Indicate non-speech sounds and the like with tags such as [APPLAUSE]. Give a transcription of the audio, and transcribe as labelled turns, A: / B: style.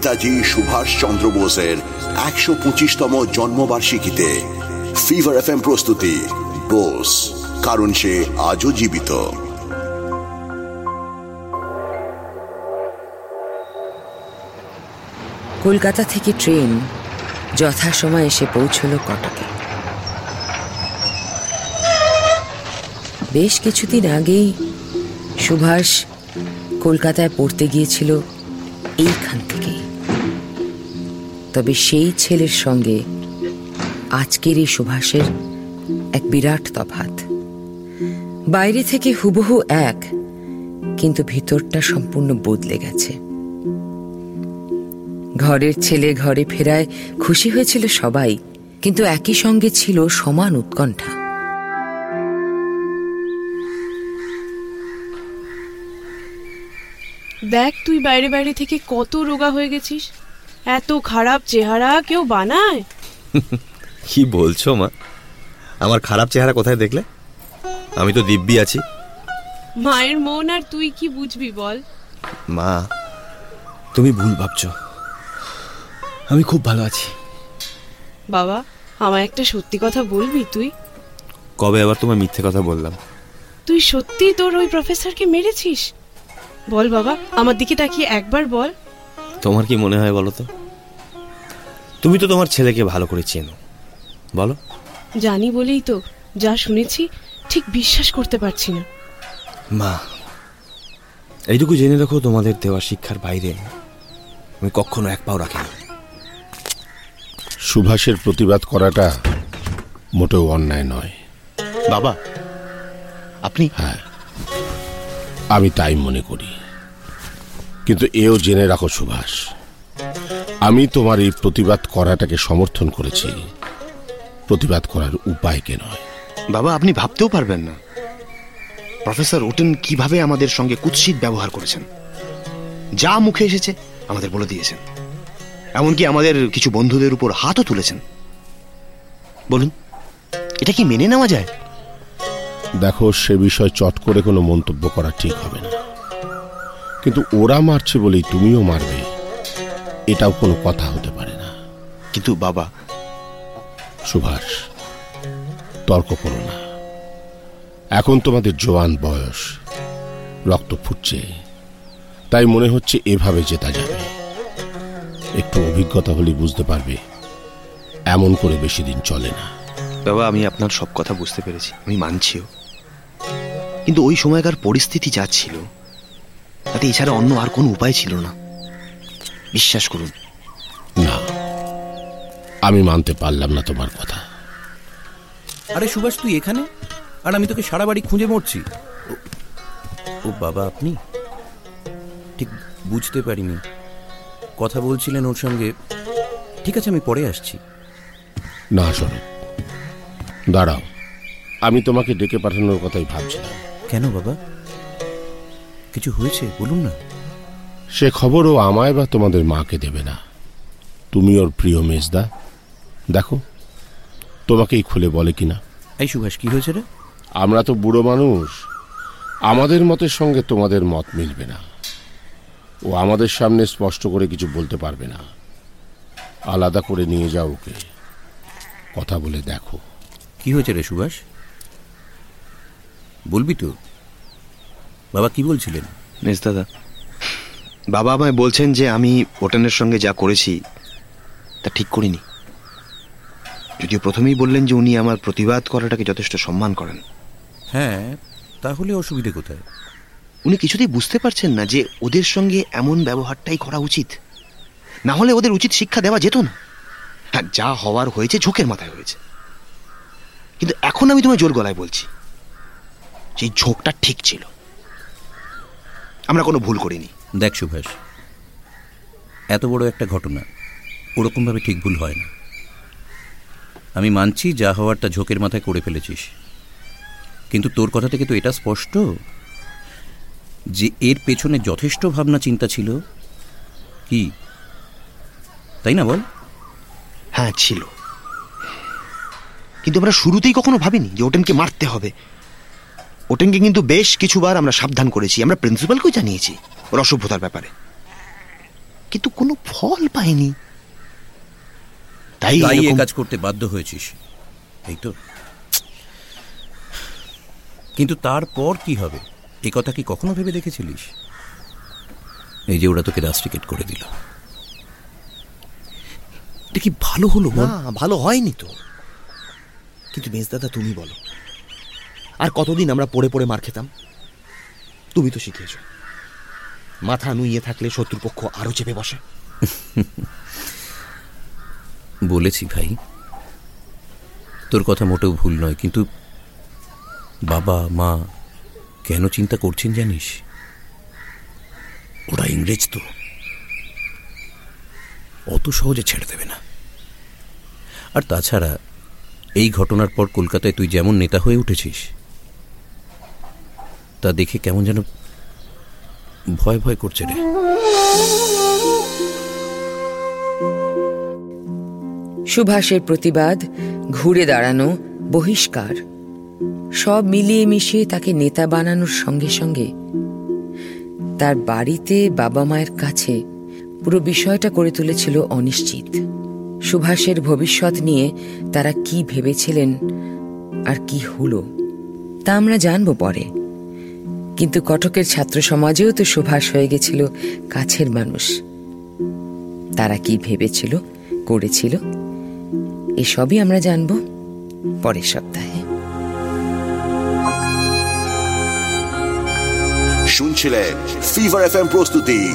A: নেতাজি সুভাষ চন্দ্র বোসের একশো পঁচিশতম জন্মবার্ষিকীতে ফিভার এফ এম প্রস্তুতি, বোস, কারণ সে আজও জীবিত।
B: কলকাতা থেকে ট্রেন যথাসময় এসে পৌঁছল কটকে। বেশ কিছুদিন আগেই সুভাষ কলকাতায় পড়তে গিয়েছিল এইখান থেকেই তবে সেই ছেলের সঙ্গে আজকের এই সুভাষের এক বিরাট তফাত বাইরে থেকে হুবহু এক, কিন্তু ভিতরটা সম্পূর্ণ বদলে গেছে। ঘরের ছেলে ঘরে ফেরায় খুশি হয়েছিল সবাই, কিন্তু একই সঙ্গে ছিল সমান উৎকণ্ঠা।
C: দেখ তুই বাইরে বাইরে থেকে কত রোগা হয়ে গেছিস। এত খারাপ চেহারা কেউ বানায়? [LAUGHS]
D: কি বলছো মা? আমার খারাপ চেহারা কোথায় দেখলে? আমি তো দিব্যি আছি।
C: মায়ের মন আর তুই কি বুঝবি বল?
D: মা তুমি ভুল ভাবছ। আমি খুব ভালো আছি।
C: বাবা আমায় একটা সত্যি কথা বলবি তুই?
D: কবে আবার তোমার মিথ্যে কথা বললাম?
C: তুই সত্যি তোর ওই প্রফেসরকে মেরেছিস? বল বাবা আমার দিকে তাকিয়ে একবার বল।
D: তোমার কি মনে হয় বলো তো? তুমি তো তোমার ছেলেকে ভালো করে চেনো। বলো।
C: জানি বলেই তো যা শুনেছি ঠিক বিশ্বাস করতে পারছি না।
D: মা এইটুকু জেনে রাখো তোমাদের দেওয়া শিক্ষার বাইরে আমি কখনো এক পাও রাখিনি
E: সুভাষের প্রতিবাদ করাটা মোটেও অন্যায় নয়।
F: বাবা আপনি
E: হ্যাঁ আমি তাই মনে করি। কিন্তু এও জেনে রাখো সুভাষ আমি তোমার এই প্রতিবাদ করাটাকে সমর্থন করেছি। প্রতিবাদ করার উপায়কে নয়।
F: বাবা আপনি ভাবতেও পারবেন না। প্রফেসর ওটেন কীভাবে আমাদের সঙ্গে কুৎসিত ব্যবহার করেছেন। যা মুখে এসেছে আমাদের বলে দিয়েছেন। এমনকি আমাদের কিছু বন্ধুদের উপর হাতও তুলেছেন। বলুন এটা কি মেনে নেওয়া যায়?
E: দেখো সে বিষয় চট করে কোনো মন্তব্য করা ঠিক হবে না। কিন্তু ওরা মারছে বলেই তুমিও মারবে। এটাও কোনো কথা হতে পারে না।
F: কিন্তু বাবা
E: সুভাষ তর্ক করো না। এখন তোমাদের জোয়ান বয়স রক্ত ফুটছে তাই মনে হচ্ছে এভাবে জেতা যাবে। একটু অভিজ্ঞতা হলে বুঝতে পারবে এমন করে বেশি দিন চলে না।
F: বাবা আমি আপনার সব কথা বুঝতে পেরেছি আমি মানছিও। কিন্তু ওই সময়কার পরিস্থিতি যা ছিল তাতে এছাড়া অন্য আর কোনো উপায় ছিল না। বিশ্বাস করুন।
E: না আমি মানতে পারলাম না তোমার কথা।
G: আরে সুভাষ তুই এখানে? আর আমি তোকে সারা বাড়ি খুঁজে মরছি। ও- বাবা আপনি? ঠিক বুঝতে পারিনি। কথা বলছিলেন ওর সঙ্গে। ঠিক আছে আমি পরে আসছি।
E: না শোনো। দাঁড়াও। আমি তোমাকে ডেকে পাঠানোর কথাই ভাবছিলাম।
G: কেন বাবা? কিছু হয়েছে? বলুন না।
E: সে খবরও আমায় বা তোমাদের মাকে দেবে না। তুমি ওর প্রিয় মেজদা। দেখো তোমাকেই খুলে বলে কিনা।
G: এই সুভাষ কি হয়েছে রে?
E: আমরা তো বুড়ো মানুষ। আমাদের মতের সঙ্গে তোমাদের মত মিলবে না। ও আমাদের সামনে স্পষ্ট করে কিছু বলতে পারবে না। আলাদা করে নিয়ে যাও ওকে। কথা বলে দেখো।
G: কি হয়েছে রে সুভাষ? বলবি তো? বাবা কি বলছিলেন?
F: মেজ দাদা বাবা আমায় বলছেন যে আমি ওটানের সঙ্গে যা করেছি তা ঠিক করিনি। যদিও প্রথমেই বললেন যে উনি আমার প্রতিবাদ করাটাকে যথেষ্ট সম্মান করেন।
G: হ্যাঁ তাহলে অসুবিধে কোথায়?
F: উনি কিছুতেই বুঝতে পারছেন না যে ওদের সঙ্গে এমন ব্যবহারটাই করা উচিত। না হলে ওদের উচিত শিক্ষা দেওয়া যেত না। হ্যাঁ যা হওয়ার হয়েছে ঝোঁকের মাথায় হয়েছে। কিন্তু এখন আমি তোমায় জোর গলায় বলছি সেই ঝোঁকটা ঠিক ছিল। আমরা কোনো ভুল করিনি।
G: দেখ সুভাষ, এত বড় একটা ঘটনা, ওরকমভাবে ঠিক ভুল হয় না। আমি মানছি যা হওয়ারটা ঝোঁকের মাথায় করে ফেলেছিস। কিন্তু তোর কথা থেকে তো এটা স্পষ্ট যে এর পেছনে যথেষ্ট ভাবনা চিন্তা ছিল। কি? তাই না বল?
F: হ্যাঁ ছিল। কিন্তু আমরা শুরুতেই কখনো ভাবিনি যে ওটেনকে মারতে হবে। ওটেনকে কিন্তু বেশ কিছুবার আমরা সাবধান করেছি, আমরা প্রিন্সিপালকেও জানিয়েছি। ওর অসভ্যতার ব্যাপারে। কিন্তু কোনো ফল পায়নি। তাই
G: তাই এ কাজ করতে বাধ্য হয়েছিস। এই তো। কিন্তু তারপর কি হবে? এ কথা কি কখনো ভেবে দেখেছিলিস? এই যে ওরা তোকে রাস্ট্রিকেট করে দিল। এটা কি ভালো হলো
H: না ভালো হয়নি তো। কিন্তু মেজদাদা তুমি বলো। আর কতদিন আমরা পড়ে পড়ে মার খেতাম? তুমি তো শিখিয়েছ। মাথা নুইয়ে থাকলে শত্রুপক্ষ আরও চেপে বসে। [LAUGHS]
G: বলেছি ভাই, তোর কথা মোটেও ভুল নয়, কিন্তু বাবা, মা কেন চিন্তা করছেন জানিস? ওরা ইংরেজ তো। অত সহজে ছেড়ে দেবে না। আর তাছাড়া এই ঘটনার পর কলকাতায় তুই যেমন নেতা হয়ে উঠেছিস, তা দেখে কেমন যেন ভয় ভয় করছে রে।
B: সুভাষের প্রতিবাদ, ঘুরে দাঁড়ানো, বহিষ্কার। সব মিলিয়ে মিশিয়ে তাকে নেতা বানানোর সঙ্গে সঙ্গে তার বাড়িতে বাবা মায়ের কাছে পুরো বিষয়টা করে তুলেছিল অনিশ্চিত। সুভাষের ভবিষ্যৎ নিয়ে তারা কি ভেবেছিলেন আর কি হলো, তা আমরা জানব পরে। কিন্তু কটকের ছাত্র সমাজেও তো সুভাষ হয়ে গেছিল কাছের মানুষ। তারা কি ভেবেছিল, করেছিল, এসবই আমরা জানব পরের সপ্তাহে।
A: শুনছিলেন ফিভার এফ প্রস্তুতি।